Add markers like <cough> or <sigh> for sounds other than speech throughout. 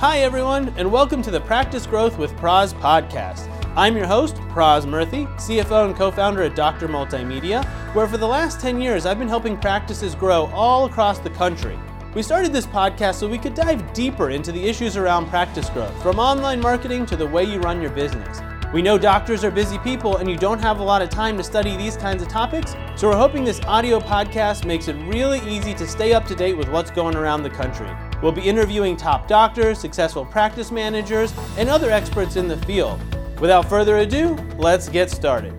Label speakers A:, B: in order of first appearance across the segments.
A: Hi, everyone, and welcome to the Practice Growth with Praz podcast. I'm your host, Praz Murthy, CFO and co founder at Dr. Multimedia, where for the last 10 years I've been helping practices grow all across the country. We started this podcast so we could dive deeper into the issues around practice growth, from online marketing to the way you run your business. We know doctors are busy people and you don't have a lot of time to study these kinds of topics, so we're hoping this audio podcast makes it really easy to stay up to date with what's going around the country. We'll be interviewing top doctors, successful practice managers, and other experts in the field. Without further ado, let's get started.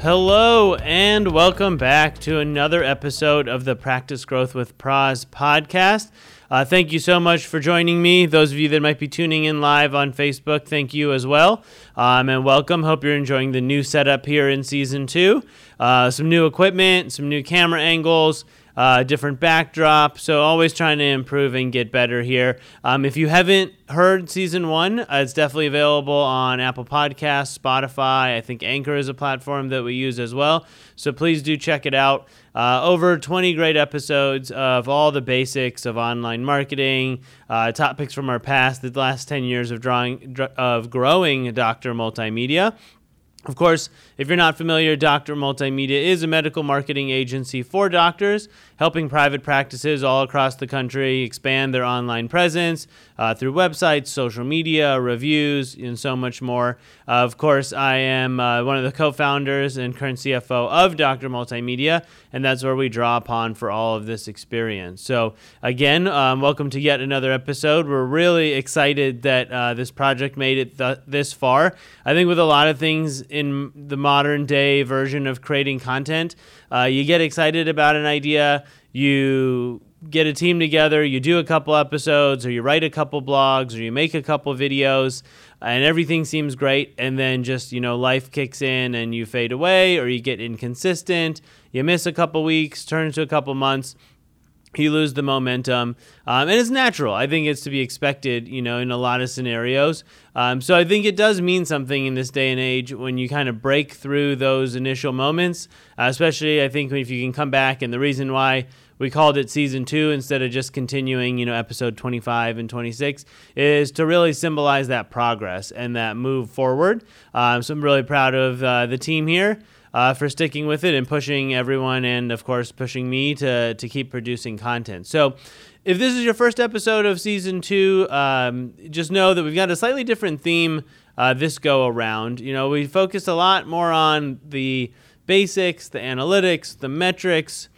A: Hello, and welcome back to another episode of the Practice Growth with Praz podcast. Uh, thank you so much for joining me. Those of you that might be tuning in live on Facebook, thank you as well. Um, and welcome. Hope you're enjoying the new setup here in season two. Uh, some new equipment, some new camera angles uh, different backdrop. So always trying to improve and get better here. Um, if you haven't heard season one, uh, it's definitely available on Apple Podcasts, Spotify. I think Anchor is a platform that we use as well. So please do check it out. Uh, over 20 great episodes of all the basics of online marketing, uh, topics from our past, the last 10 years of drawing of growing Doctor Multimedia. Of course, if you're not familiar, Doctor Multimedia is a medical marketing agency for doctors, helping private practices all across the country expand their online presence uh, through websites, social media, reviews, and so much more. Uh, of course, I am uh, one of the co founders and current CFO of Doctor Multimedia, and that's where we draw upon for all of this experience. So, again, um, welcome to yet another episode. We're really excited that uh, this project made it th- this far. I think with a lot of things in the modern day version of creating content. Uh, you get excited about an idea, you get a team together, you do a couple episodes, or you write a couple blogs, or you make a couple videos, and everything seems great. And then just, you know, life kicks in and you fade away, or you get inconsistent, you miss a couple weeks, turns to a couple months you lose the momentum, um, and it's natural. I think it's to be expected, you know, in a lot of scenarios. Um, so I think it does mean something in this day and age when you kind of break through those initial moments, uh, especially I think if you can come back. And the reason why we called it season two instead of just continuing, you know, episode 25 and 26 is to really symbolize that progress and that move forward. Um, so I'm really proud of uh, the team here uh, for sticking with it and pushing everyone, and of course, pushing me to, to keep producing content. So, if this is your first episode of season two, um, just know that we've got a slightly different theme uh, this go around. You know, we focused a lot more on the basics, the analytics, the metrics,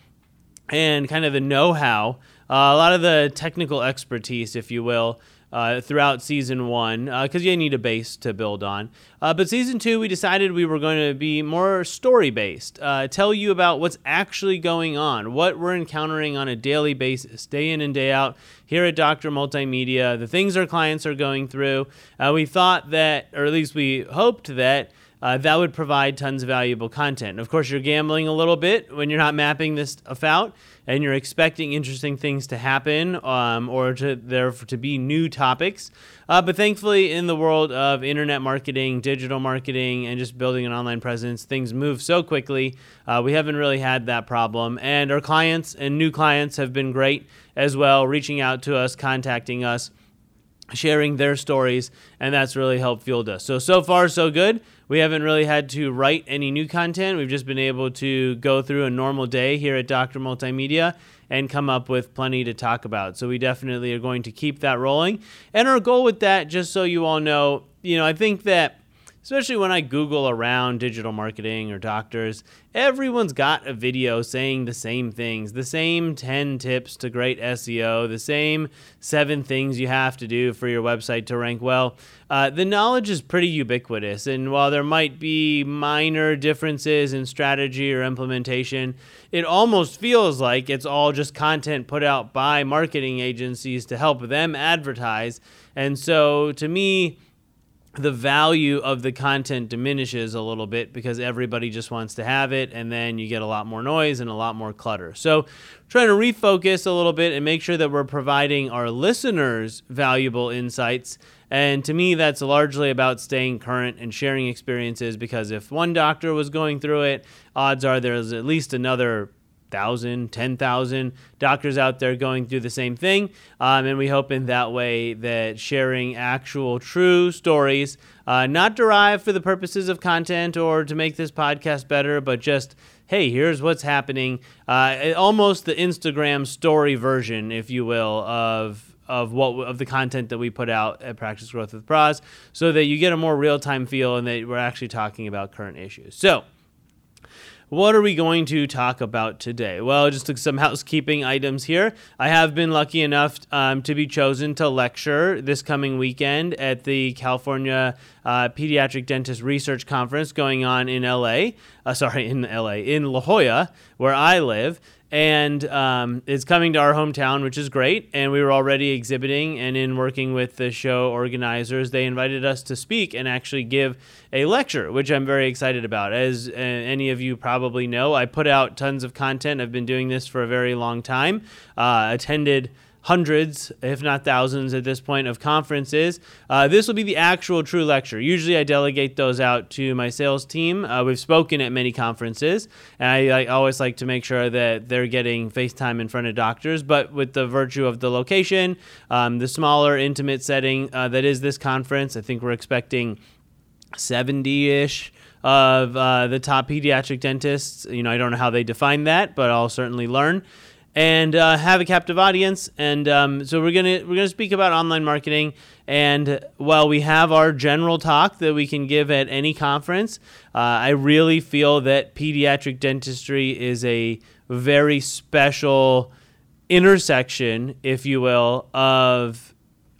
A: and kind of the know how. Uh, a lot of the technical expertise, if you will, uh, throughout season one because uh, you need a base to build on. Uh, but season two, we decided we were going to be more story based, uh, tell you about what's actually going on, what we're encountering on a daily basis, day in and day out here at Dr. Multimedia, the things our clients are going through. Uh, we thought that, or at least we hoped that. Uh, that would provide tons of valuable content. Of course, you're gambling a little bit when you're not mapping this out and you're expecting interesting things to happen um, or to there to be new topics. Uh, but thankfully, in the world of internet marketing, digital marketing, and just building an online presence, things move so quickly. Uh, we haven't really had that problem, and our clients and new clients have been great as well, reaching out to us, contacting us sharing their stories, and that's really helped fueled us. So, so far, so good. We haven't really had to write any new content. We've just been able to go through a normal day here at Dr. Multimedia and come up with plenty to talk about. So, we definitely are going to keep that rolling. And our goal with that, just so you all know, you know, I think that especially when I Google around digital marketing or doctors, everyone's got a video saying the same things, the same 10 tips to great SEO, the same seven things you have to do for your website to rank well. Uh, the knowledge is pretty ubiquitous, and while there might be minor differences in strategy or implementation, it almost feels like it's all just content put out by marketing agencies to help them advertise. And so to me, the value of the content diminishes a little bit because everybody just wants to have it and then you get a lot more noise and a lot more clutter. So, trying to refocus a little bit and make sure that we're providing our listeners valuable insights. And to me, that's largely about staying current and sharing experiences because if one doctor was going through it, odds are there's at least another thousand, ten thousand doctors out there going through the same thing, um, and we hope in that way that sharing actual true stories, uh, not derived for the purposes of content or to make this podcast better, but just hey, here's what's happening. Uh, almost the Instagram story version, if you will, of of what of the content that we put out at Practice Growth with Praz, so that you get a more real time feel and that we're actually talking about current issues. So. What are we going to talk about today? Well, just some housekeeping items here. I have been lucky enough um, to be chosen to lecture this coming weekend at the California uh, Pediatric Dentist Research Conference going on in LA. Uh, sorry, in LA, in La Jolla, where I live and um, it's coming to our hometown, which is great. And we were already exhibiting, and in working with the show organizers, they invited us to speak and actually give a lecture, which I'm very excited about. As uh, any of you probably know, I put out tons of content. I've been doing this for a very long time. Uh, attended hundreds, if not thousands at this point, of conferences. Uh, this will be the actual true lecture. Usually I delegate those out to my sales team. Uh, we've spoken at many conferences, and I, I, always like to make sure that they're getting FaceTime in front of doctors. But with the virtue of the location, um, the smaller, intimate setting uh, that is this conference, I think we're expecting 70 ish of uh, the top pediatric dentists. You know, I don't know how they define that, but I'll certainly learn and uh, have a captive audience. And um, so we're gonna we're gonna speak about online marketing. And while we have our general talk that we can give at any conference, uh, I really feel that pediatric dentistry is a very special intersection, if you will, of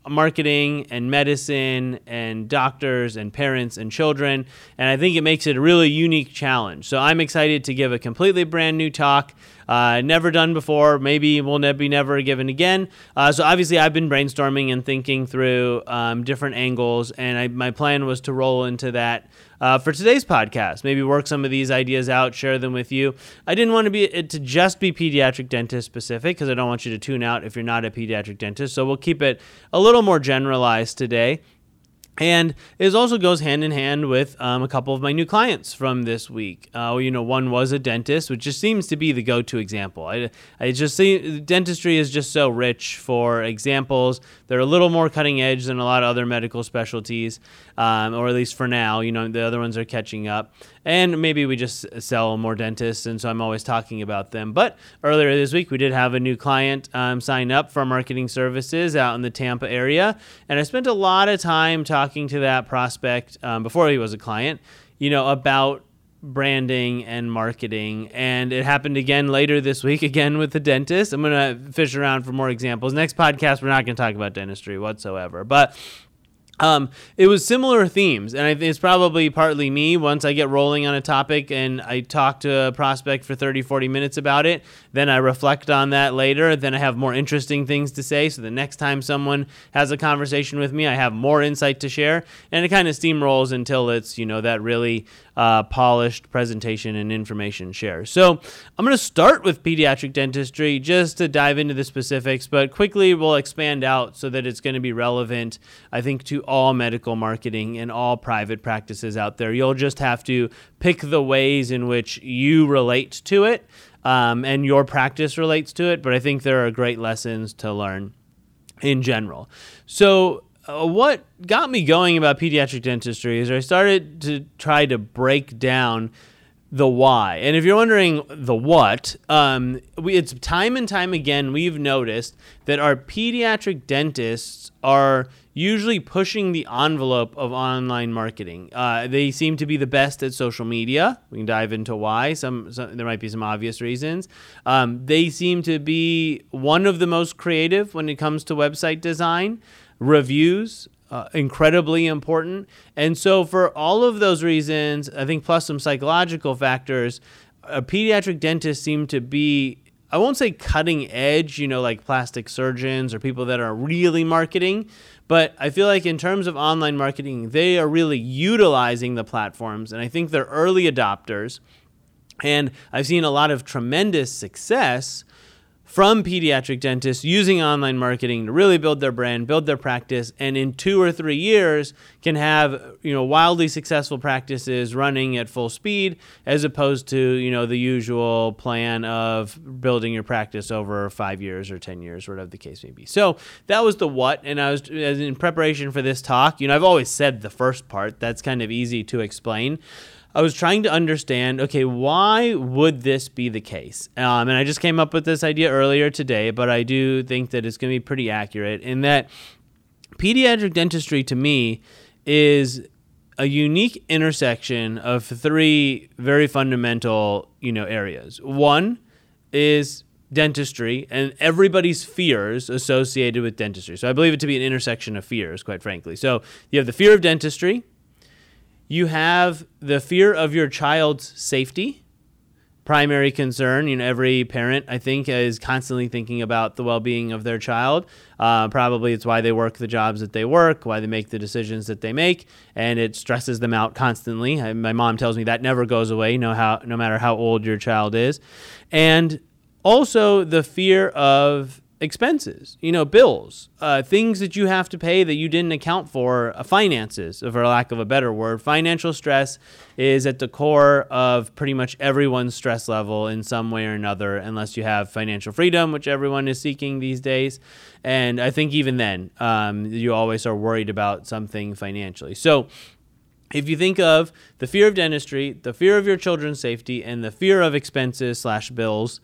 A: marketing and medicine and doctors and parents and children. And I think it makes it a really unique challenge. So I'm excited to give a completely brand new talk uh, never done before. Maybe will ne- be never given again. Uh, so obviously, I've been brainstorming and thinking through um, different angles, and I, my plan was to roll into that. Uh, for today's podcast, maybe work some of these ideas out, share them with you. I didn't want to be it to just be pediatric dentist specific because I don't want you to tune out if you're not a pediatric dentist. So we'll keep it a little more generalized today. And it also goes hand in hand with um, a couple of my new clients from this week. Uh, you know, one was a dentist, which just seems to be the go-to example. I, I just see dentistry is just so rich for examples. They're a little more cutting edge than a lot of other medical specialties, um, or at least for now. You know, the other ones are catching up and maybe we just sell more dentists, and so I'm always talking about them. But earlier this week, we did have a new client um, sign up for marketing services out in the Tampa area, and I spent a lot of time talking to that prospect um, before he was a client, you know, about branding and marketing. And it happened again later this week, <laughs> again with the dentist. I'm going to fish around for more examples. Next podcast, we're not going to talk about dentistry whatsoever. But um, it was similar themes, and I it's probably partly me. Once I get rolling on a topic and I talk to a prospect for 30, 40 minutes about it, then I reflect on that later. Then I have more interesting things to say. So the next time someone has a conversation with me, I have more insight to share, and it kind of steamrolls until it's you know that really uh, polished presentation and information share. So I'm going to start with pediatric dentistry just to dive into the specifics, but quickly we'll expand out so that it's going to be relevant. I think to all medical marketing and all private practices out there. You'll just have to pick the ways in which you relate to it um, and your practice relates to it. But I think there are great lessons to learn in general. So, uh, what got me going about pediatric dentistry is I started to try to break down the why. And if you're wondering the what, um, we, it's time and time again we've noticed that our pediatric dentists are usually pushing the envelope of online marketing. Uh, they seem to be the best at social media. We can dive into why. Some, some there might be some obvious reasons. Um, they seem to be one of the most creative when it comes to website design, reviews. Uh, incredibly important. And so, for all of those reasons, I think plus some psychological factors, a pediatric dentist seem to be I won't say cutting edge, you know, like plastic surgeons or people that are really marketing, but I feel like in terms of online marketing, they are really utilizing the platforms, and I think they're early adopters. And I've seen a lot of tremendous success from pediatric dentists using online marketing to really build their brand, build their practice, and in two or three years can have you know wildly successful practices running at full speed, as opposed to you know the usual plan of building your practice over five years or ten years, whatever the case may be. So that was the what, and I was in preparation for this talk. You know, I've always said the first part. That's kind of easy to explain. I was trying to understand, okay, why would this be the case? Um, and I just came up with this idea earlier today, but I do think that it's going to be pretty accurate in that pediatric dentistry to me is a unique intersection of three very fundamental, you know, areas. One is dentistry and everybody's fears associated with dentistry. So I believe it to be an intersection of fears, quite frankly. So you have the fear of dentistry, you have the fear of your child's safety primary concern. You know every parent i think is constantly thinking about the well-being of their child. Uh, probably it's why they work the jobs that they work why they make the decisions that they make and it stresses them out constantly. I, my mom tells me that never goes away no how no matter how old your child is. And also the fear of expenses, you know, bills, uh, things that you have to pay that you didn't account for, uh, finances, for lack of a better word. Financial stress is at the core of pretty much everyone's stress level in some way or another, unless you have financial freedom, which everyone is seeking these days. And I think even then, um, you always are worried about something financially. So, if you think of the fear of dentistry, the fear of your children's safety, and the fear of expenses slash bills,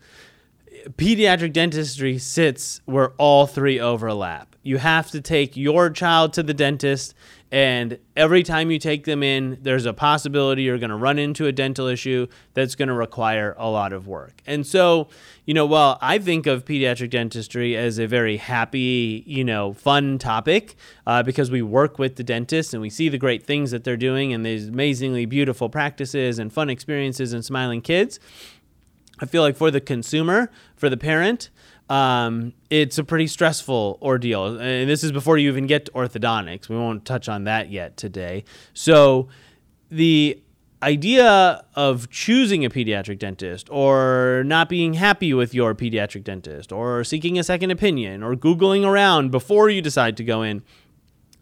A: pediatric dentistry sits where all three overlap. You have to take your child to the dentist, and every time you take them in, there's a possibility you're going to run into a dental issue that's going to require a lot of work. And so, you know, while I think of pediatric dentistry as a very happy, you know, fun topic uh, because we work with the dentists and we see the great things that they're doing and these amazingly beautiful practices and fun experiences and smiling kids. I feel like for the consumer, for the parent, um, it's a pretty stressful ordeal. And this is before you even get to orthodontics. We won't touch on that yet today. So the idea of choosing a pediatric dentist or not being happy with your pediatric dentist or seeking a second opinion or Googling around before you decide to go in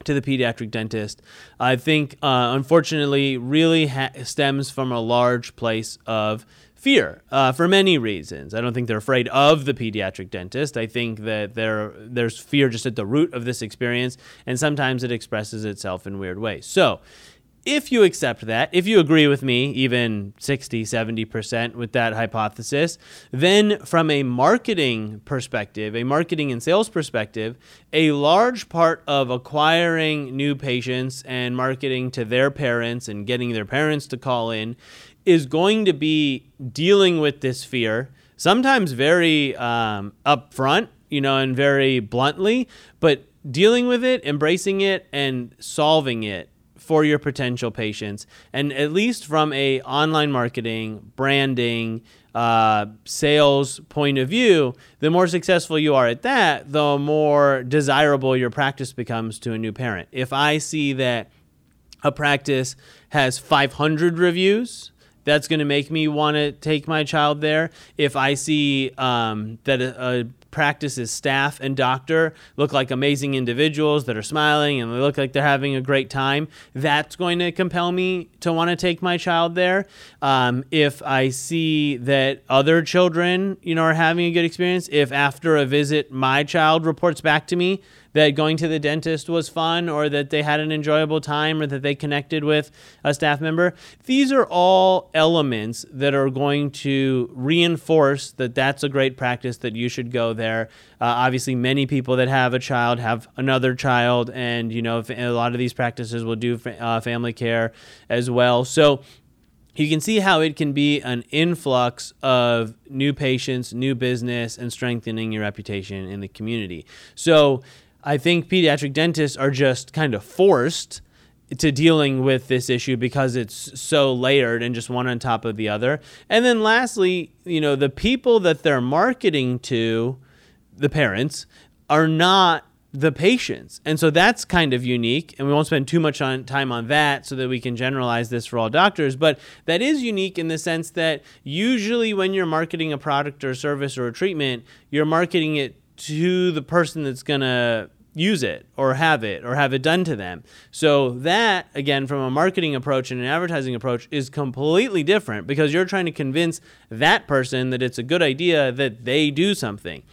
A: to the pediatric dentist, I think, uh, unfortunately, really ha- stems from a large place of fear uh, for many reasons. I don't think they're afraid of the pediatric dentist. I think that there there's fear just at the root of this experience, and sometimes it expresses itself in weird ways. So, if you accept that, if you agree with me, even 60, 70% with that hypothesis, then from a marketing perspective, a marketing and sales perspective, a large part of acquiring new patients and marketing to their parents and getting their parents to call in is going to be dealing with this fear, sometimes very um, upfront, you know, and very bluntly, but dealing with it, embracing it, and solving it for your potential patients. And at least from a online marketing branding uh, sales point of view the more successful you are at that the more desirable your practice becomes to a new parent. If i see that a practice has 500 reviews that's going to make me want to take my child there. If I see um, that a, a practice's staff and doctor look like amazing individuals that are smiling and they look like they're having a great time, that's going to compel me to want to take my child there. Um, if I see that other children, you know, are having a good experience, if after a visit my child reports back to me that going to the dentist was fun or that they had an enjoyable time or that they connected with a staff member. These are all elements that are going to reinforce that that's a great practice that you should go there. Uh, obviously, many people that have a child have another child, and you know a lot of these practices will do uh, family care as well. So you can see how it can be an influx of new patients, new business, and strengthening your reputation in the community. So I think pediatric dentists are just kind of forced to dealing with this issue because it's so layered and just one on top of the other. And then lastly, you know, the people that they're marketing to, the parents, are not the patients. And so that's kind of unique. And we won't spend too much on time on that so that we can generalize this for all doctors. But that is unique in the sense that usually when you're marketing a product or service or a treatment, you're marketing it to the person that's going to use it or have it or have it done to them. So that again from a marketing approach and an advertising approach is completely different because you're trying to convince that person that it's a good idea that they do something.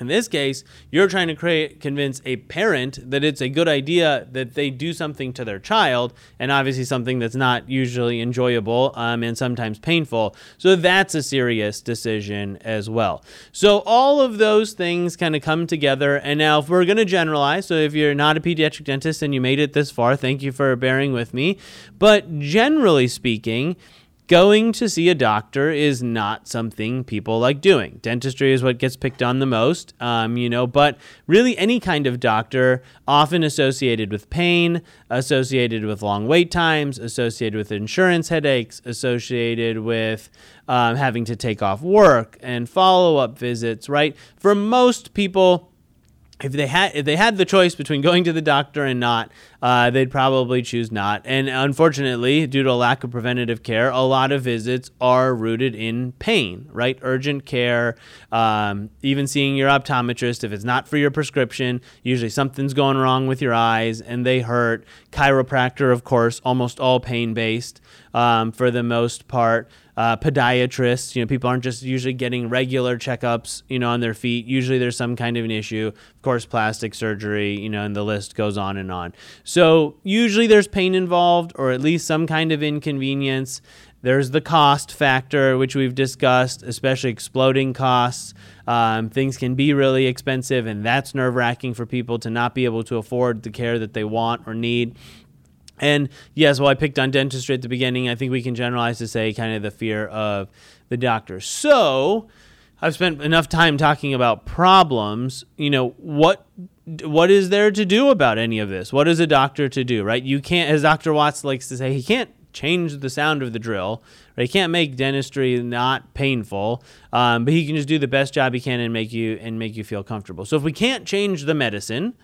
A: In this case, you're trying to create, convince a parent that it's a good idea that they do something to their child, and obviously something that's not usually enjoyable um, and sometimes painful. So that's a serious decision as well. So all of those things kind of come together. And now, if we're going to generalize, so if you're not a pediatric dentist and you made it this far, thank you for bearing with me. But generally speaking, going to see a doctor is not something people like doing. Dentistry is what gets picked on the most, um, you know, but really any kind of doctor, often associated with pain, associated with long wait times, associated with insurance headaches, associated with um, having to take off work and follow up visits, right? For most people, if they had if they had the choice between going to the doctor and not, uh, they'd probably choose not. And unfortunately, due to a lack of preventative care, a lot of visits are rooted in pain, right? Urgent care, um, even seeing your optometrist if it's not for your prescription. Usually something's going wrong with your eyes and they hurt. Chiropractor, of course, almost all pain based um, for the most part uh, podiatrists. You know, people aren't just usually getting regular checkups, you know, on their feet. Usually there's some kind of an issue. Of course, plastic surgery, you know, and the list goes on and on. So usually there's pain involved or at least some kind of inconvenience. There's the cost factor, which we've discussed, especially exploding costs. Um, things can be really expensive, and that's nerve wracking for people to not be able to afford the care that they want or need. And yes, well, I picked on dentistry at the beginning. I think we can generalize to say kind of the fear of the doctor. So I've spent enough time talking about problems. You know, what what is there to do about any of this? What is a doctor to do, right? You can't, as Dr. Watts likes to say, he can't change the sound of the drill. Right? He can't make dentistry not painful, um, but he can just do the best job he can and make you and make you feel comfortable. So if we can't change the medicine,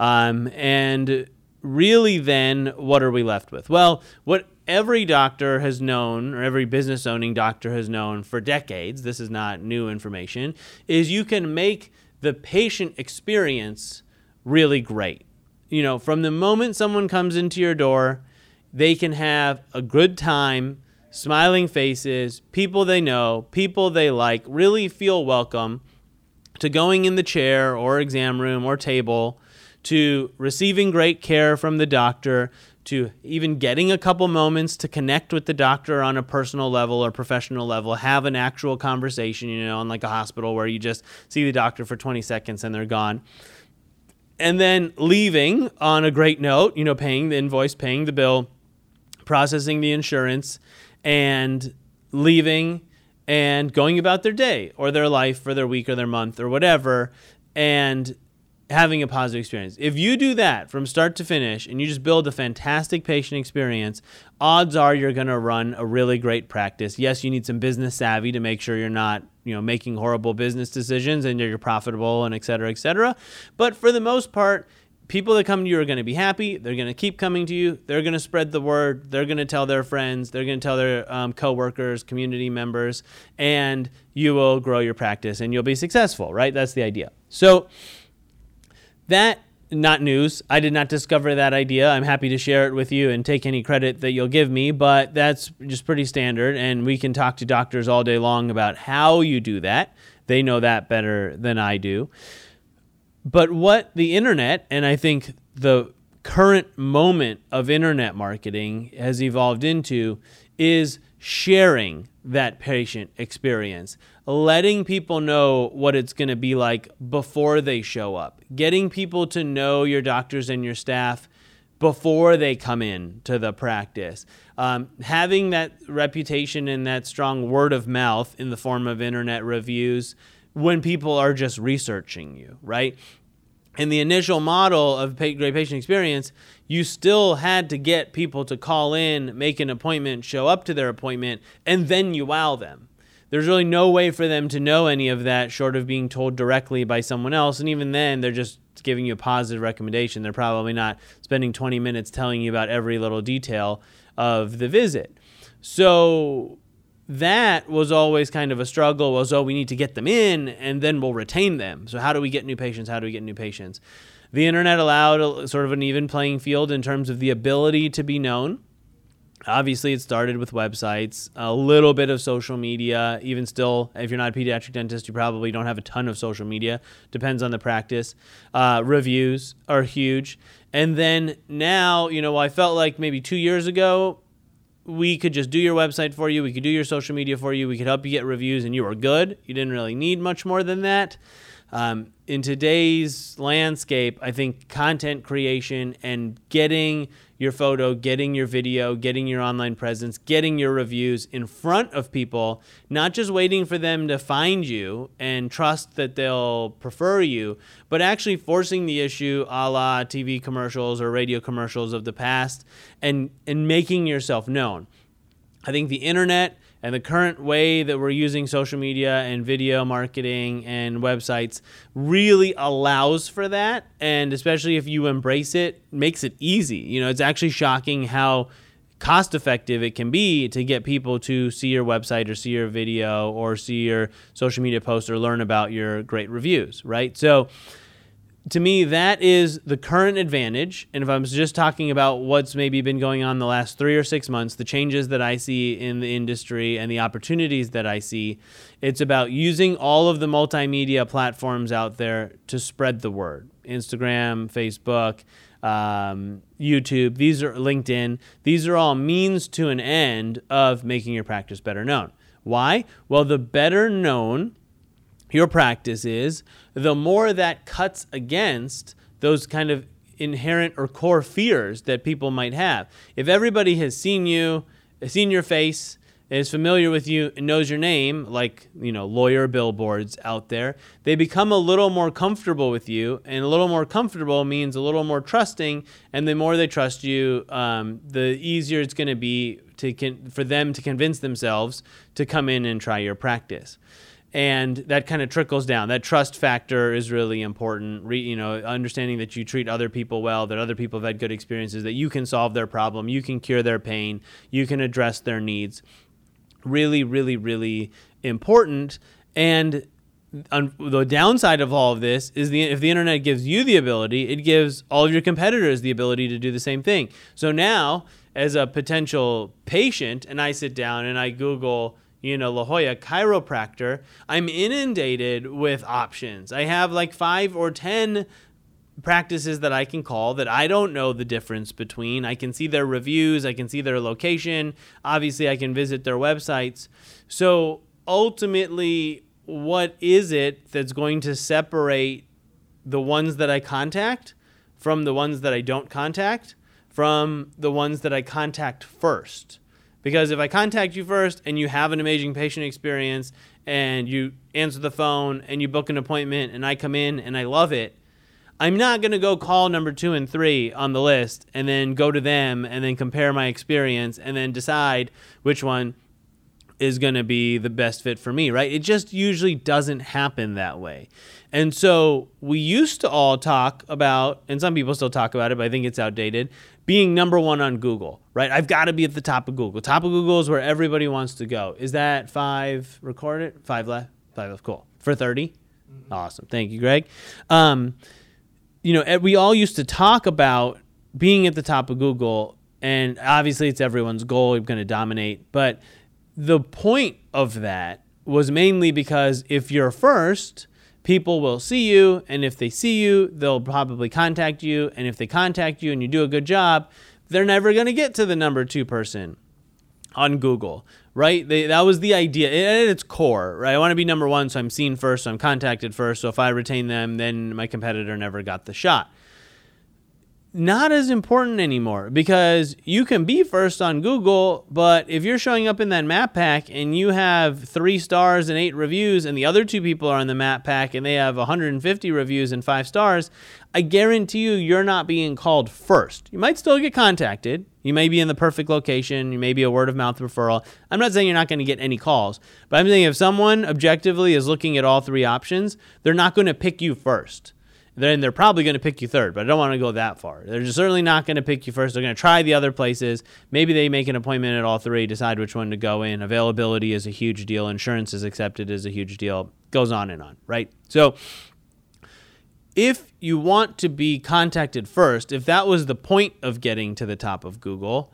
A: um, and really then what are we left with? Well, what every doctor has known, or every business owning doctor has known for decades, this is not new information, is you can make the patient experience really great. You know, from the moment someone comes into your door, they can have a good time, smiling faces, people they know, people they like, really feel welcome to going in the chair or exam room or table to receiving great care from the doctor, to even getting a couple moments to connect with the doctor on a personal level or professional level, have an actual conversation, you know, in like a hospital where you just see the doctor for 20 seconds and they're gone. And then leaving on a great note, you know, paying the invoice, paying the bill, processing the insurance, and leaving and going about their day or their life or their week or their month or whatever. And having a positive experience. If you do that from start to finish and you just build a fantastic patient experience, odds are you're going to run a really great practice. Yes, you need some business savvy to make sure you're not, you know, making horrible business decisions and you're profitable and et cetera, et cetera. But for the most part, people that come to you are going to be happy. They're going to keep coming to you. They're going to spread the word. They're going to tell their friends. They're going to tell their um, coworkers, community members, and you will grow your practice and you'll be successful, right? That's the idea. So, that not news. I did not discover that idea. I'm happy to share it with you and take any credit that you'll give me, but that's just pretty standard. And we can talk to doctors all day long about how you do that. They know that better than I do. But what the internet, and I think the current moment of internet marketing has evolved into, is sharing that patient experience, letting people know what it's going to be like before they show up, getting people to know your doctors and your staff before they come in to the practice. Um, having that reputation and that strong word of mouth in the form of internet reviews when people are just researching you, right? In the initial model of great patient experience, you still had to get people to call in, make an appointment, show up to their appointment, and then you wow them. there's really no way for them to know any of that short of being told directly by someone else. And even then, they're just giving you a positive recommendation. They're probably not spending 20 minutes telling you about every little detail of the visit. So that was always kind of a struggle was oh we need to get them in and then we'll retain them so how do we get new patients how do we get new patients the internet allowed a, sort of an even playing field in terms of the ability to be known obviously it started with websites a little bit of social media even still if you're not a pediatric dentist you probably don't have a ton of social media depends on the practice uh, reviews are huge and then now you know i felt like maybe two years ago we could just do your website for you. We could do your social media for you. We could help you get reviews, and you were good. You didn't really need much more than that. Um, in today's landscape, I think content creation and getting your photo, getting your video, getting your online presence, getting your reviews in front of people, not just waiting for them to find you and trust that they'll prefer you, but actually forcing the issue a la TV commercials or radio commercials of the past and, and making yourself known. I think the internet and the current way that we're using social media and video marketing and websites really allows for that. And especially if you embrace it makes it easy. You know it's actually shocking how cost effective it can be to get people to see your website or see your video or see your social media post or learn about your great reviews right? So to me, that is the current advantage. And if I'm just talking about what's maybe been going on the last three or six months, the changes that I see in the industry and the opportunities that I see, it's about using all of the multimedia platforms out there to spread the word Instagram, Facebook, um, YouTube, these are LinkedIn. These are all means to an end of making your practice better known. Why? Well, the better known your practice is, the more that cuts against those kind of inherent or core fears that people might have. If everybody has seen you, seen your face, is familiar with you and knows your name, like you know lawyer billboards out there, they become a little more comfortable with you, and a little more comfortable means a little more trusting, and the more they trust you, um, the easier it's going to be to con- for them to convince themselves to come in and try your practice and that kind of trickles down. That trust factor is really important. Re, you know, understanding that you treat other people well, that other people have had good experiences, that you can solve their problem, you can cure their pain, you can address their needs. Really, really, really important. And on, the downside of all of this is the if the internet gives you the ability, it gives all of your competitors the ability to do the same thing. So now, as a potential patient, and I sit down and I Google you know, La Jolla chiropractor, I'm inundated with options. I have like five or 10 practices that I can call that I don't know the difference between. I can see their reviews, I can see their location. Obviously, I can visit their websites. So ultimately, what is it that's going to separate the ones that I contact from the ones that I don't contact from the ones that I contact first? Because if I contact you first and you have an amazing patient experience and you answer the phone and you book an appointment and I come in and I love it, I'm not going to go call number two and three on the list and then go to them and then compare my experience and then decide which one is going to be the best fit for me, right? It just usually doesn't happen that way. And so we used to all talk about, and some people still talk about it, but I think it's outdated, being number one on Google, right? I've got to be at the top of Google. Top of Google is where everybody wants to go. Is that five recorded? Five left? Five left. Cool. For 30? Mm-hmm. Awesome. Thank you, Greg. Um, you know, we all used to talk about being at the top of Google, and obviously it's everyone's goal. You're going to dominate. But the point of that was mainly because if you're first, people will see you, and if they see you, they'll probably contact you, and if they contact you and you do a good job, they're never going to get to the number two person on Google, right? They, that was the idea at its core, right? I want to be number one, so I'm seen first, so I'm contacted first. So if I retain them, then my competitor never got the shot. Not as important anymore because you can be first on Google, but if you're showing up in that map pack and you have three stars and eight reviews, and the other two people are in the map pack and they have 150 reviews and five stars, I guarantee you, you're not being called first. You might still get contacted. You may be in the perfect location. You may be a word of mouth referral. I'm not saying you're not going to get any calls, but I'm saying if someone objectively is looking at all three options, they're not going to pick you first then they're probably going to pick you third, but I don't want to go that far. They're certainly not going to pick you first. They're going to try the other places. Maybe they make an appointment at all three, decide which one to go in. Availability is a huge deal. Insurance is accepted as a huge deal. Goes on and on, right? So if you want to be contacted first, if that was the point of getting to the top of Google,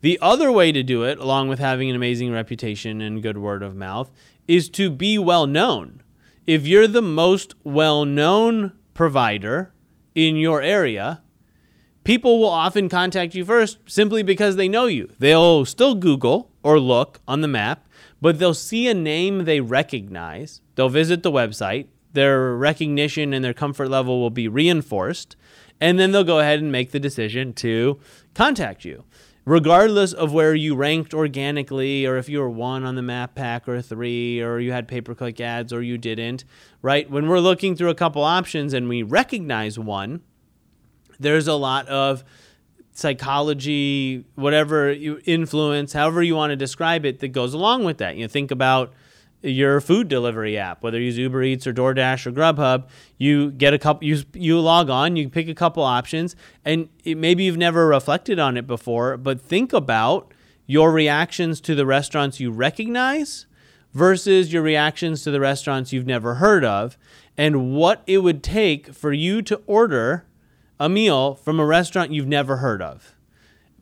A: the other way to do it, along with having an amazing reputation and good word of mouth, is to be well known. If you're the most well known provider in your area, people will often contact you first simply because they know you. They'll still Google or look on the map, but they'll see a name they recognize. They'll visit the website. Their recognition and their comfort level will be reinforced. And then they'll go ahead and make the decision to contact you regardless of where you ranked organically or if you were one on the map pack or three or you had pay per click ads or you didn't, right? When we're looking through a couple options and we recognize one, there's a lot of psychology, whatever you influence, however you want to describe it, that goes along with that. You know, think about your food delivery app, whether you use Uber Eats or DoorDash or Grubhub, you get a couple, you you log on, you pick a couple options, and it, maybe you've never reflected on it before, but think about your reactions to the restaurants you recognize versus your reactions to the restaurants you've never heard of, and what it would take for you to order a meal from a restaurant you've never heard of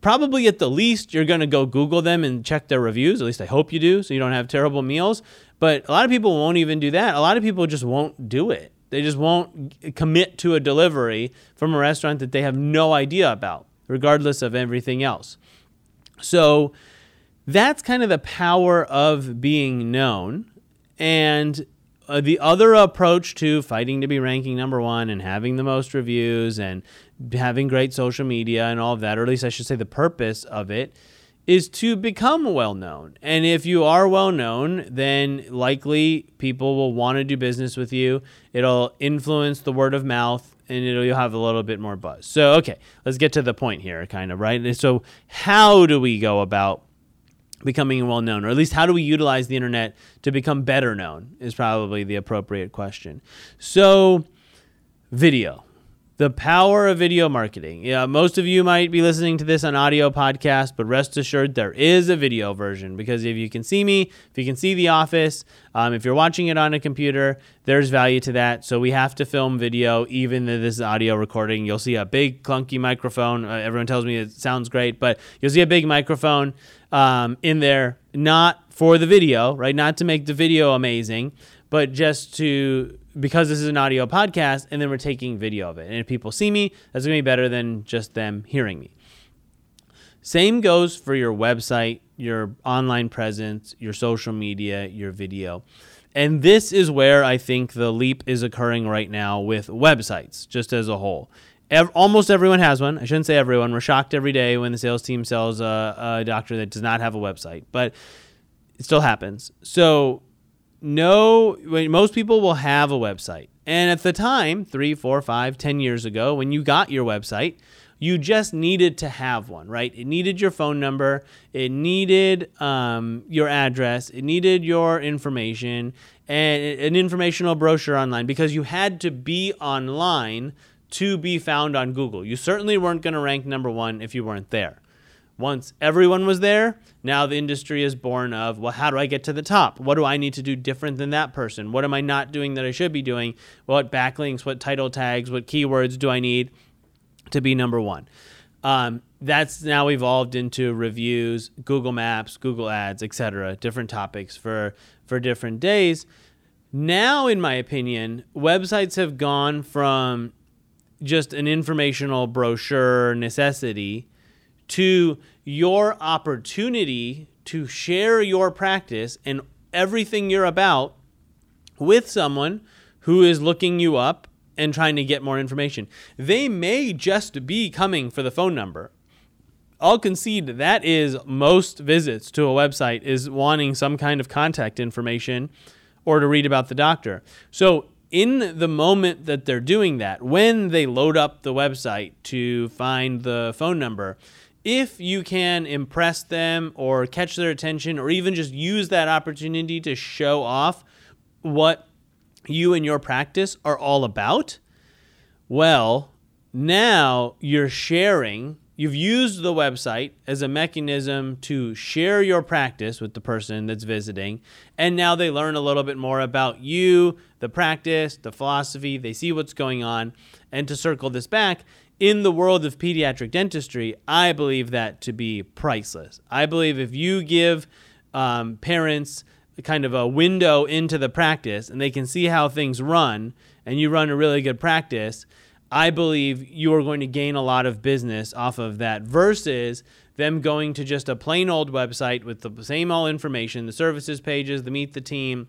A: probably at the least you're going to go Google them and check their reviews. At least I hope you do, so you don't have terrible meals. But a lot of people won't even do that. A lot of people just won't do it. They just won't commit to a delivery from a restaurant that they have no idea about, regardless of everything else. So that's kind of the power of being known. And uh, the other approach to fighting to be ranking number one and having the most reviews and having great social media and all of that, or at least I should say the purpose of it, is to become well known. And if you are well known, then likely people will want to do business with you. It'll influence the word of mouth and it'll you'll have a little bit more buzz. So, okay, let's get to the point here kind of, right? So, how do we go about becoming well known or at least how do we utilize the internet to become better known is probably the appropriate question. So, video the power of video marketing. Yeah, most of you might be listening to this on audio podcast, but rest assured there is a video version because if you can see me, if you can see the office, um, if you're watching it on a computer, there's value to that. So we have to film video, even though this is audio recording. You'll see a big clunky microphone. Uh, everyone tells me it sounds great, but you'll see a big microphone um, in there, not for the video, right? Not to make the video amazing, but just to because this is an audio podcast and then we're taking video of it. And if people see me, that's going to be better than just them hearing me. Same goes for your website, your online presence, your social media, your video. And this is where I think the leap is occurring right now with websites, just as a whole. Ev- almost everyone has one. I shouldn't say everyone. We're shocked every day when the sales team sells a, a doctor that does not have a website, but it still happens. So no, most people will have a website. And at the time, three, four, five, ten years ago, when you got your website, you just needed to have one, right? It needed your phone number, it needed um, your address, it needed your information, and an informational brochure online because you had to be online to be found on Google. You certainly weren't going to rank number one if you weren't there. Once everyone was there, now the industry is born of, well, how do I get to the top? What do I need to do different than that person? What am I not doing that I should be doing? What backlinks, what title tags, what keywords do I need to be number one? Um, that's now evolved into reviews, Google Maps, Google Ads, etc. Different topics for for different days. Now, in my opinion, websites have gone from just an informational brochure necessity to your opportunity to share your practice and everything you're about with someone who is looking you up and trying to get more information. They may just be coming for the phone number. I'll concede that is most visits to a website is wanting some kind of contact information or to read about the doctor. So, in the moment that they're doing that, when they load up the website to find the phone number, if you can impress them or catch their attention or even just use that opportunity to show off what you and your practice are all about, well, now you're sharing You've used the website as a mechanism to share your practice with the person that's visiting, and now they learn a little bit more about you, the practice, the philosophy, they see what's going on. And to circle this back, in the world of pediatric dentistry, I believe that to be priceless. I believe if you give um, parents kind of a window into the practice and they can see how things run, and you run a really good practice, I believe you are going to gain a lot of business off of that versus them going to just a plain old website with the same all information, the services pages, the meet the team,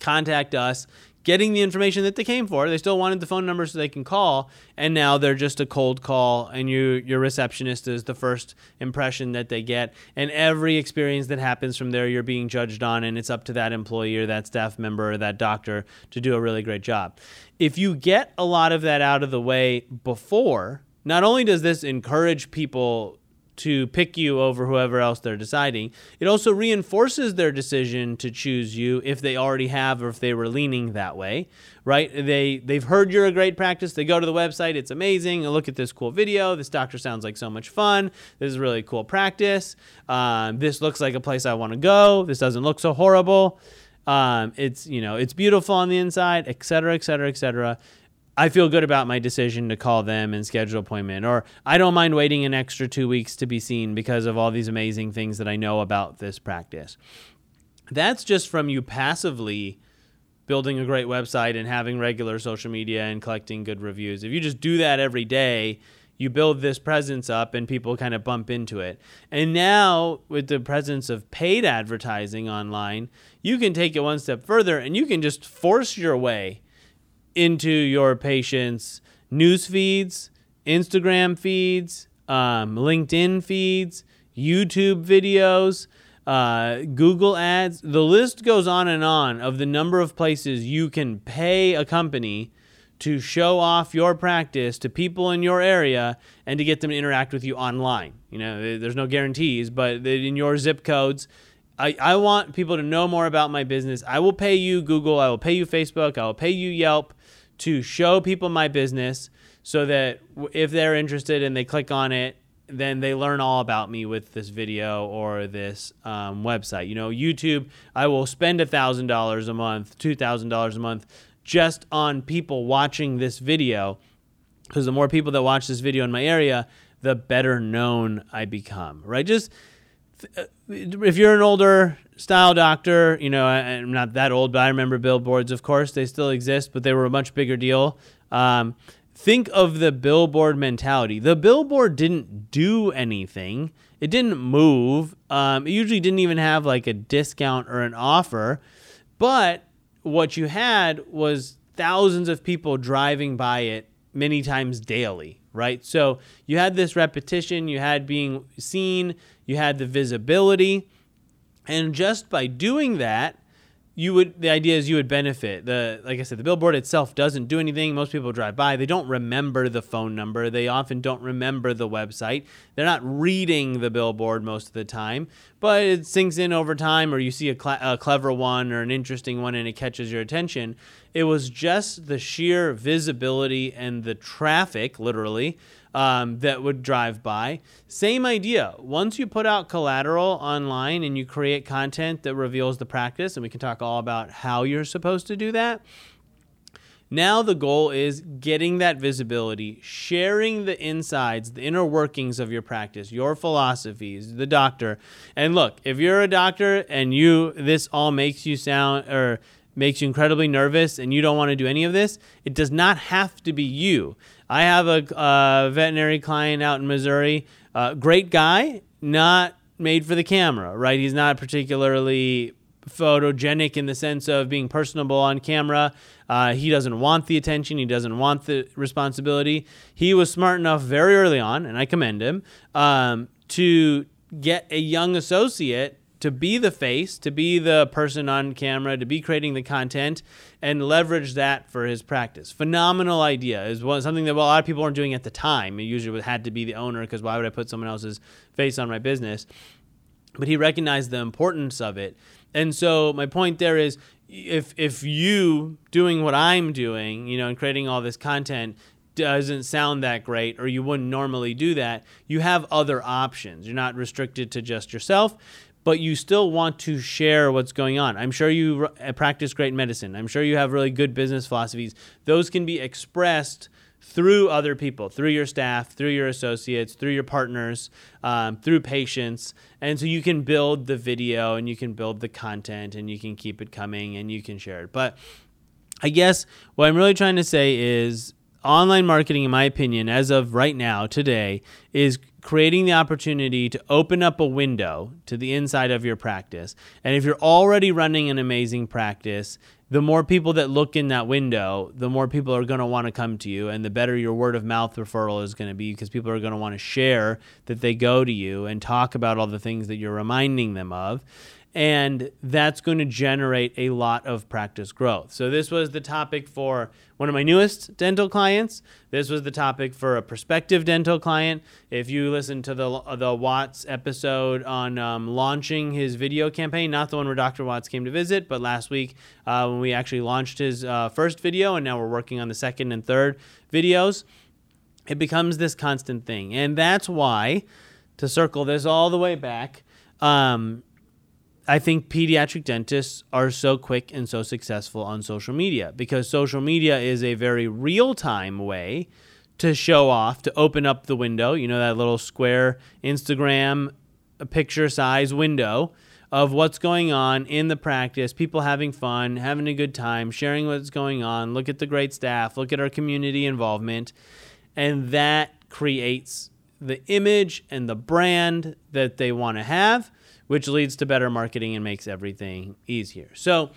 A: contact us, getting the information that they came for. They still wanted the phone number so they can call, and now they're just a cold call, and you your receptionist is the first impression that they get, and every experience that happens from there, you're being judged on, and it's up to that employee or that staff member or that doctor to do a really great job. If you get a lot of that out of the way before, not only does this encourage people to pick you over whoever else they're deciding. It also reinforces their decision to choose you if they already have or if they were leaning that way, right? They they've heard you're a great practice. They go to the website. It's amazing. Look at this cool video. This doctor sounds like so much fun. This is really cool practice. Um, this looks like a place I want to go. This doesn't look so horrible. Um, it's you know it's beautiful on the inside, et cetera, et cetera, et cetera. I feel good about my decision to call them and schedule an appointment. Or I don't mind waiting an extra two weeks to be seen because of all these amazing things that I know about this practice. That's just from you passively building a great website and having regular social media and collecting good reviews. If you just do that every day, you build this presence up and people kind of bump into it. And now, with the presence of paid advertising online, you can take it one step further and you can just force your way into your patients' news feeds, Instagram feeds, um, LinkedIn feeds, YouTube videos, uh, Google ads. The list goes on and on of the number of places you can pay a company to show off your practice to people in your area and to get them to interact with you online. You know, there's no guarantees, but in your zip codes, I, I want people to know more about my business. I will pay you Google, I will pay you Facebook, I will pay you Yelp to show people my business so that if they're interested and they click on it, then they learn all about me with this video or this um, website. You know, YouTube, I will spend $1,000 a month, $2,000 a month just on people watching this video because the more people that watch this video in my area, the better known I become, right? Just if you're an older style doctor, you know, I'm not that old, but I remember billboards. Of course, they still exist, but they were a much bigger deal. Um, think of the billboard mentality. The billboard didn't do anything. It didn't move. Um, it usually didn't even have like a discount or an offer. But what you had was thousands of people driving by it many times daily, right? So you had this repetition, you had being seen, you had the visibility. And just by doing that, you would the idea is you would benefit. The like I said, the billboard itself doesn't do anything. Most people drive by, they don't remember the phone number. They often don't remember the website. They're not reading the billboard most of the time, but it sinks in over time or you see a, cl- a clever one or an interesting one and it catches your attention. It was just the sheer visibility and the traffic, literally, um, that would drive by. Same idea. Once you put out collateral online and you create content that reveals the practice, and we can talk all about how you're supposed to do that. Now the goal is getting that visibility, sharing the insides, the inner workings of your practice, your philosophies, the doctor. And look, if you're a doctor and you this all makes you sound or makes you incredibly nervous and you don't want to do any of this, it does not have to be you. I have a veterinary client out in Missouri, uh, great guy, not made for the camera, right? He's not particularly photogenic in the sense of being personable on camera. Uh, he doesn't want the attention. He doesn't want the responsibility. He was smart enough very early on, and I commend him, um, to get a young associate to be the face, to be the person on camera, to be creating the content, and leverage that for his practice. Phenomenal idea is something that a lot of people weren't doing at the time. It usually had to be the owner because why would I put someone else's face on my business? But he recognized the importance of it, and so my point there is, if if you doing what I'm doing, you know, and creating all this content doesn't sound that great or you wouldn't normally do that, you have other options. You're not restricted to just yourself but you still want to share what's going on. I'm sure you uh, practice great medicine. I'm sure you have really good business philosophies. Those can be expressed through other people, through your staff, through your associates, through your partners, um, through patients. And so you can build the video and you can build the content and you can keep it coming and you can share it. But I guess what I'm really trying to say is online marketing, in my opinion, as of right now, today, is creating the opportunity to open up a window to the inside of your practice. And if you're already running an amazing practice, the more people that look in that window, the more people are going to want to come to you, and the better your word of mouth referral is going to be because people are going to want to share that they go to you and talk about all the things that you're reminding them of and that's going to generate a lot of practice growth. So this was the topic for one of my newest dental clients. This was the topic for a prospective dental client. If you listen to the the Watts episode on um, launching his video campaign, not the one where Dr. Watts came to visit, but last week uh, when we actually launched his uh, first video, and now we're working on the second and third videos, it becomes this constant thing, and that's why to circle this all the way back. Um, I think pediatric dentists are so quick and so successful on social media because social media is a very real time way to show off, to open up the window, you know, that little square Instagram picture size window of what's going on in the practice, people having fun, having a good time, sharing what's going on, look at the great staff, look at our community involvement. And that creates the image and the brand that they want to have which leads to better marketing and makes everything easier. So,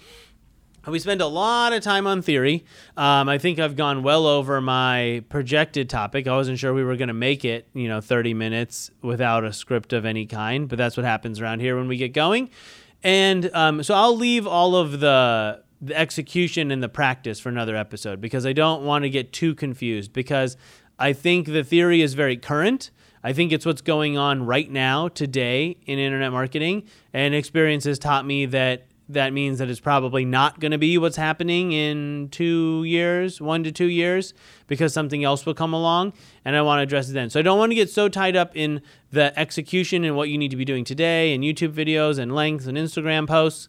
A: we spend a lot of time on theory. Um, I think I've gone well over my projected topic. I wasn't sure we were going to make it, you know, 30 minutes without a script of any kind, but that's what happens around here when we get going. And um, so I'll leave all of the the execution and the practice for another episode because I don't want to get too confused because I think the theory is very current I think it's what's going on right now, today, in internet marketing. And experience has taught me that that means that it's probably not going to be what's happening in two years, one to two years, because something else will come along. And I want to address it then. So I don't want to get so tied up in the execution and what you need to be doing today, and YouTube videos, and lengths, and Instagram posts,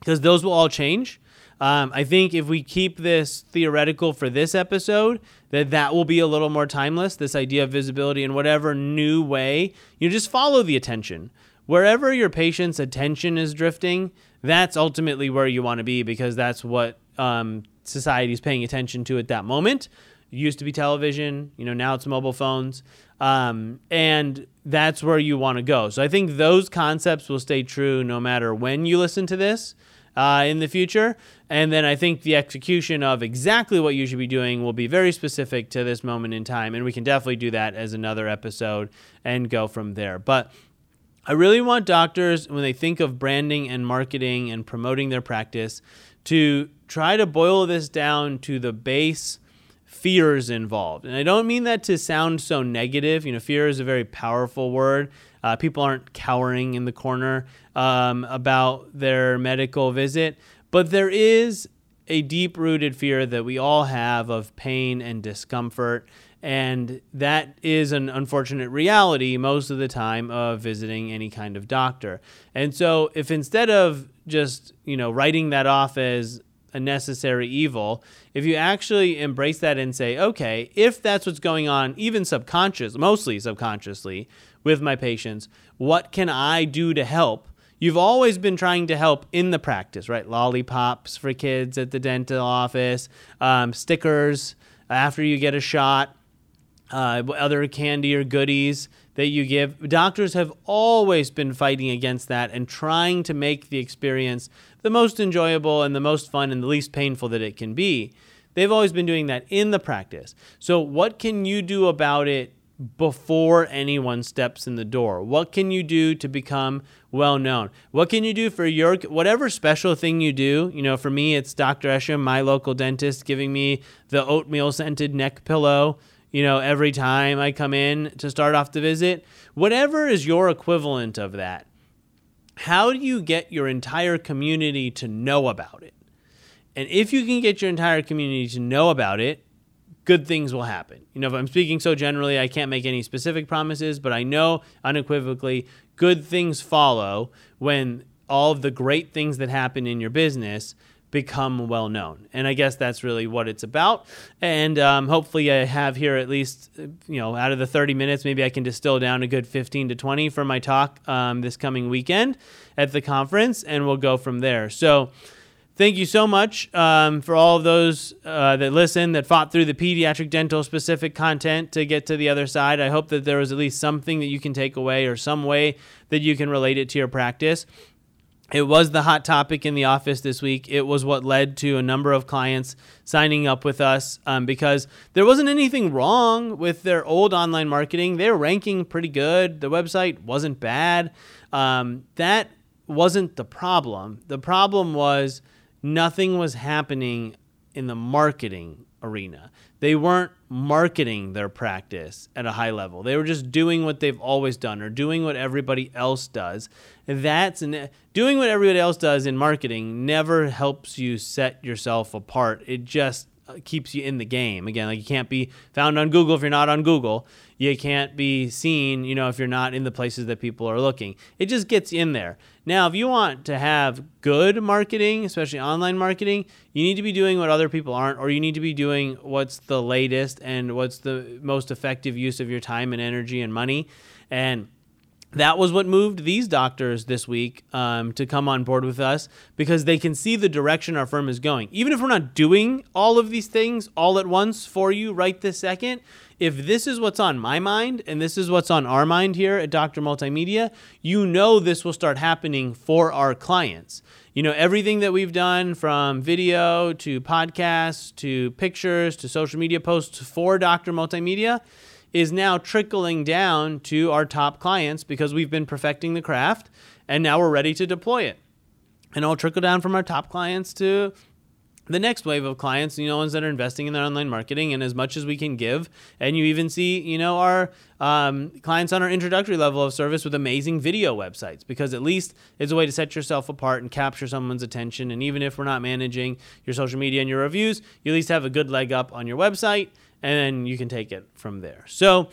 A: because those will all change. Um, I think if we keep this theoretical for this episode, that that will be a little more timeless. This idea of visibility in whatever new way you just follow the attention. Wherever your patient's attention is drifting, that's ultimately where you want to be because that's what um, society is paying attention to at that moment. It used to be television, you know, now it's mobile phones. Um, and that's where you want to go. So I think those concepts will stay true no matter when you listen to this uh, in the future. And then I think the execution of exactly what you should be doing will be very specific to this moment in time. And we can definitely do that as another episode and go from there. But I really want doctors, when they think of branding and marketing and promoting their practice, to try to boil this down to the base fears involved. And I don't mean that to sound so negative. You know, fear is a very powerful word. Uh, people aren't cowering in the corner um, about their medical visit, but there is a deep rooted fear that we all have of pain and discomfort. And that is an unfortunate reality most of the time of visiting any kind of doctor. And so, if instead of just, you know, writing that off as a necessary evil, if you actually embrace that and say, okay, if that's what's going on, even subconscious, mostly subconsciously, with my patients. What can I do to help? You've always been trying to help in the practice, right? Lollipops for kids at the dental office, um, stickers after you get a shot, uh, other candy or goodies that you give. Doctors have always been fighting against that and trying to make the experience the most enjoyable and the most fun and the least painful that it can be. They've always been doing that in the practice. So, what can you do about it before anyone steps in the door? What can you do to become well known? What can you do for your whatever special thing you do? You know, for me, it's Dr. Esham, my local dentist, giving me the oatmeal scented neck pillow. You know, every time I come in to start off the visit, whatever is your equivalent of that. How do you get your entire community to know about it? And if you can get your entire community to know about it, good things will happen. You know, if I'm speaking so generally, I can't make any specific promises, but I know unequivocally good things follow when all of the great things that happen in your business become well known. And I guess that's really what it's about. And um, hopefully, I have here at least, you know, out of the 30 minutes, maybe I can distill down a good 15 to 20 for my talk um, this coming weekend at the conference, and we'll go from there. So, Thank you so much um, for all of those uh, that listen, that fought through the pediatric dental specific content to get to the other side. I hope that there was at least something that you can take away or some way that you can relate it to your practice. It was the hot topic in the office this week. It was what led to a number of clients signing up with us um, because there wasn't anything wrong with their old online marketing. They were ranking pretty good. The website wasn't bad. Um, that wasn't the problem. The problem was nothing was happening in the marketing arena. They weren't marketing their practice at a high level. They were just doing what they've always done or doing what everybody else does. That's doing what everybody else does in marketing never helps you set yourself apart. It just keeps you in the game. Again, like you can't be found on Google if you're not on Google. You can't be seen, you know, if you're not in the places that people are looking. It just gets in there. Now, if you want to have good marketing, especially online marketing, you need to be doing what other people aren't, or you need to be doing what's the latest and what's the most effective use of your time and energy and money. And that was what moved these doctors this week um, to come on board with us because they can see the direction our firm is going. Even if we're not doing all of these things all at once for you right this second, if this is what's on my mind and this is what's on our mind here at Dr. Multimedia, you know this will start happening for our clients. You know, everything that we've done from video to podcasts to pictures to social media posts for Dr. Multimedia is now trickling down to our top clients because we've been perfecting the craft and now we're ready to deploy it. And it'll trickle down from our top clients to the next wave of clients, you know, ones that are investing in their online marketing and as much as we can give. And you even see, you know, our um, clients on our introductory level of service with amazing video websites because at least it's a way to set yourself apart and capture someone's attention. And even if we're not managing your social media and your reviews, you at least have a good leg up on your website and then you can take it from there. So,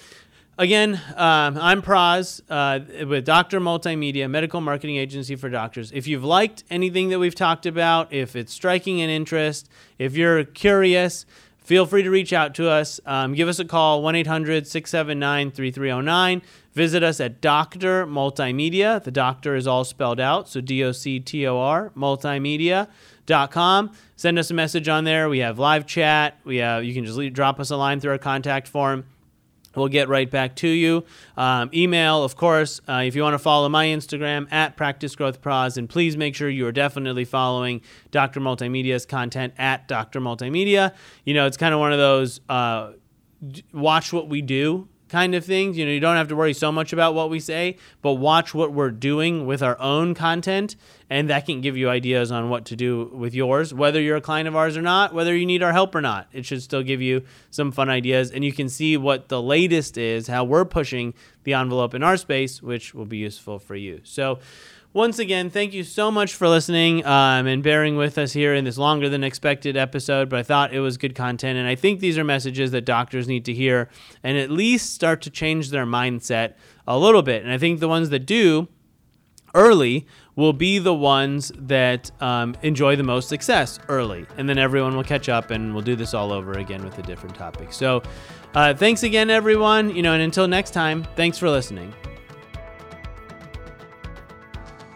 A: Again, um, I'm Praz uh, with Doctor Multimedia, medical marketing agency for doctors. If you've liked anything that we've talked about, if it's striking an interest, if you're curious, feel free to reach out to us. Um, give us a call, 1 800 679 3309. Visit us at Doctor Multimedia. The doctor is all spelled out, so D O C T O R, multimedia.com. Send us a message on there. We have live chat. We have, you can just leave, drop us a line through our contact form. We'll get right back to you. Um, email, of course, uh, if you want to follow my Instagram at Practice Growth Pros, and please make sure you are definitely following Dr. Multimedia's content at Dr. Multimedia. You know, it's kind of one of those uh, watch what we do kind of things. You know, you don't have to worry so much about what we say, but watch what we're doing with our own content, and that can give you ideas on what to do with yours, whether you're a client of ours or not, whether you need our help or not. It should still give you some fun ideas, and you can see what the latest is, how we're pushing the envelope in our space, which will be useful for you. So, once again, thank you so much for listening um, and bearing with us here in this longer than expected episode. But I thought it was good content. And I think these are messages that doctors need to hear and at least start to change their mindset a little bit. And I think the ones that do early will be the ones that um, enjoy the most success early. And then everyone will catch up and we'll do this all over again with a different topic. So uh, thanks again, everyone. You know, and until next time, thanks for listening.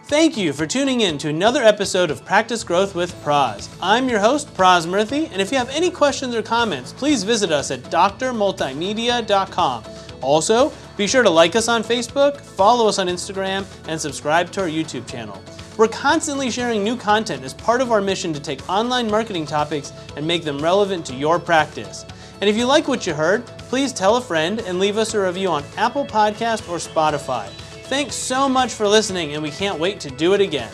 A: Thank you for tuning in to another episode of Practice Growth with Praz. I'm your host, Praz Murthy, and if you have any questions or comments, please visit us at drmultimedia.com. Also, Be sure to like us on Facebook, follow us on Instagram, and subscribe to our YouTube channel. We're constantly sharing new content as part of our mission to take online marketing topics and make them relevant to your practice. And if you like what you heard, please tell a friend and leave us a review on Apple Podcast or Spotify. Thanks so much for listening, and we can't wait to do it again.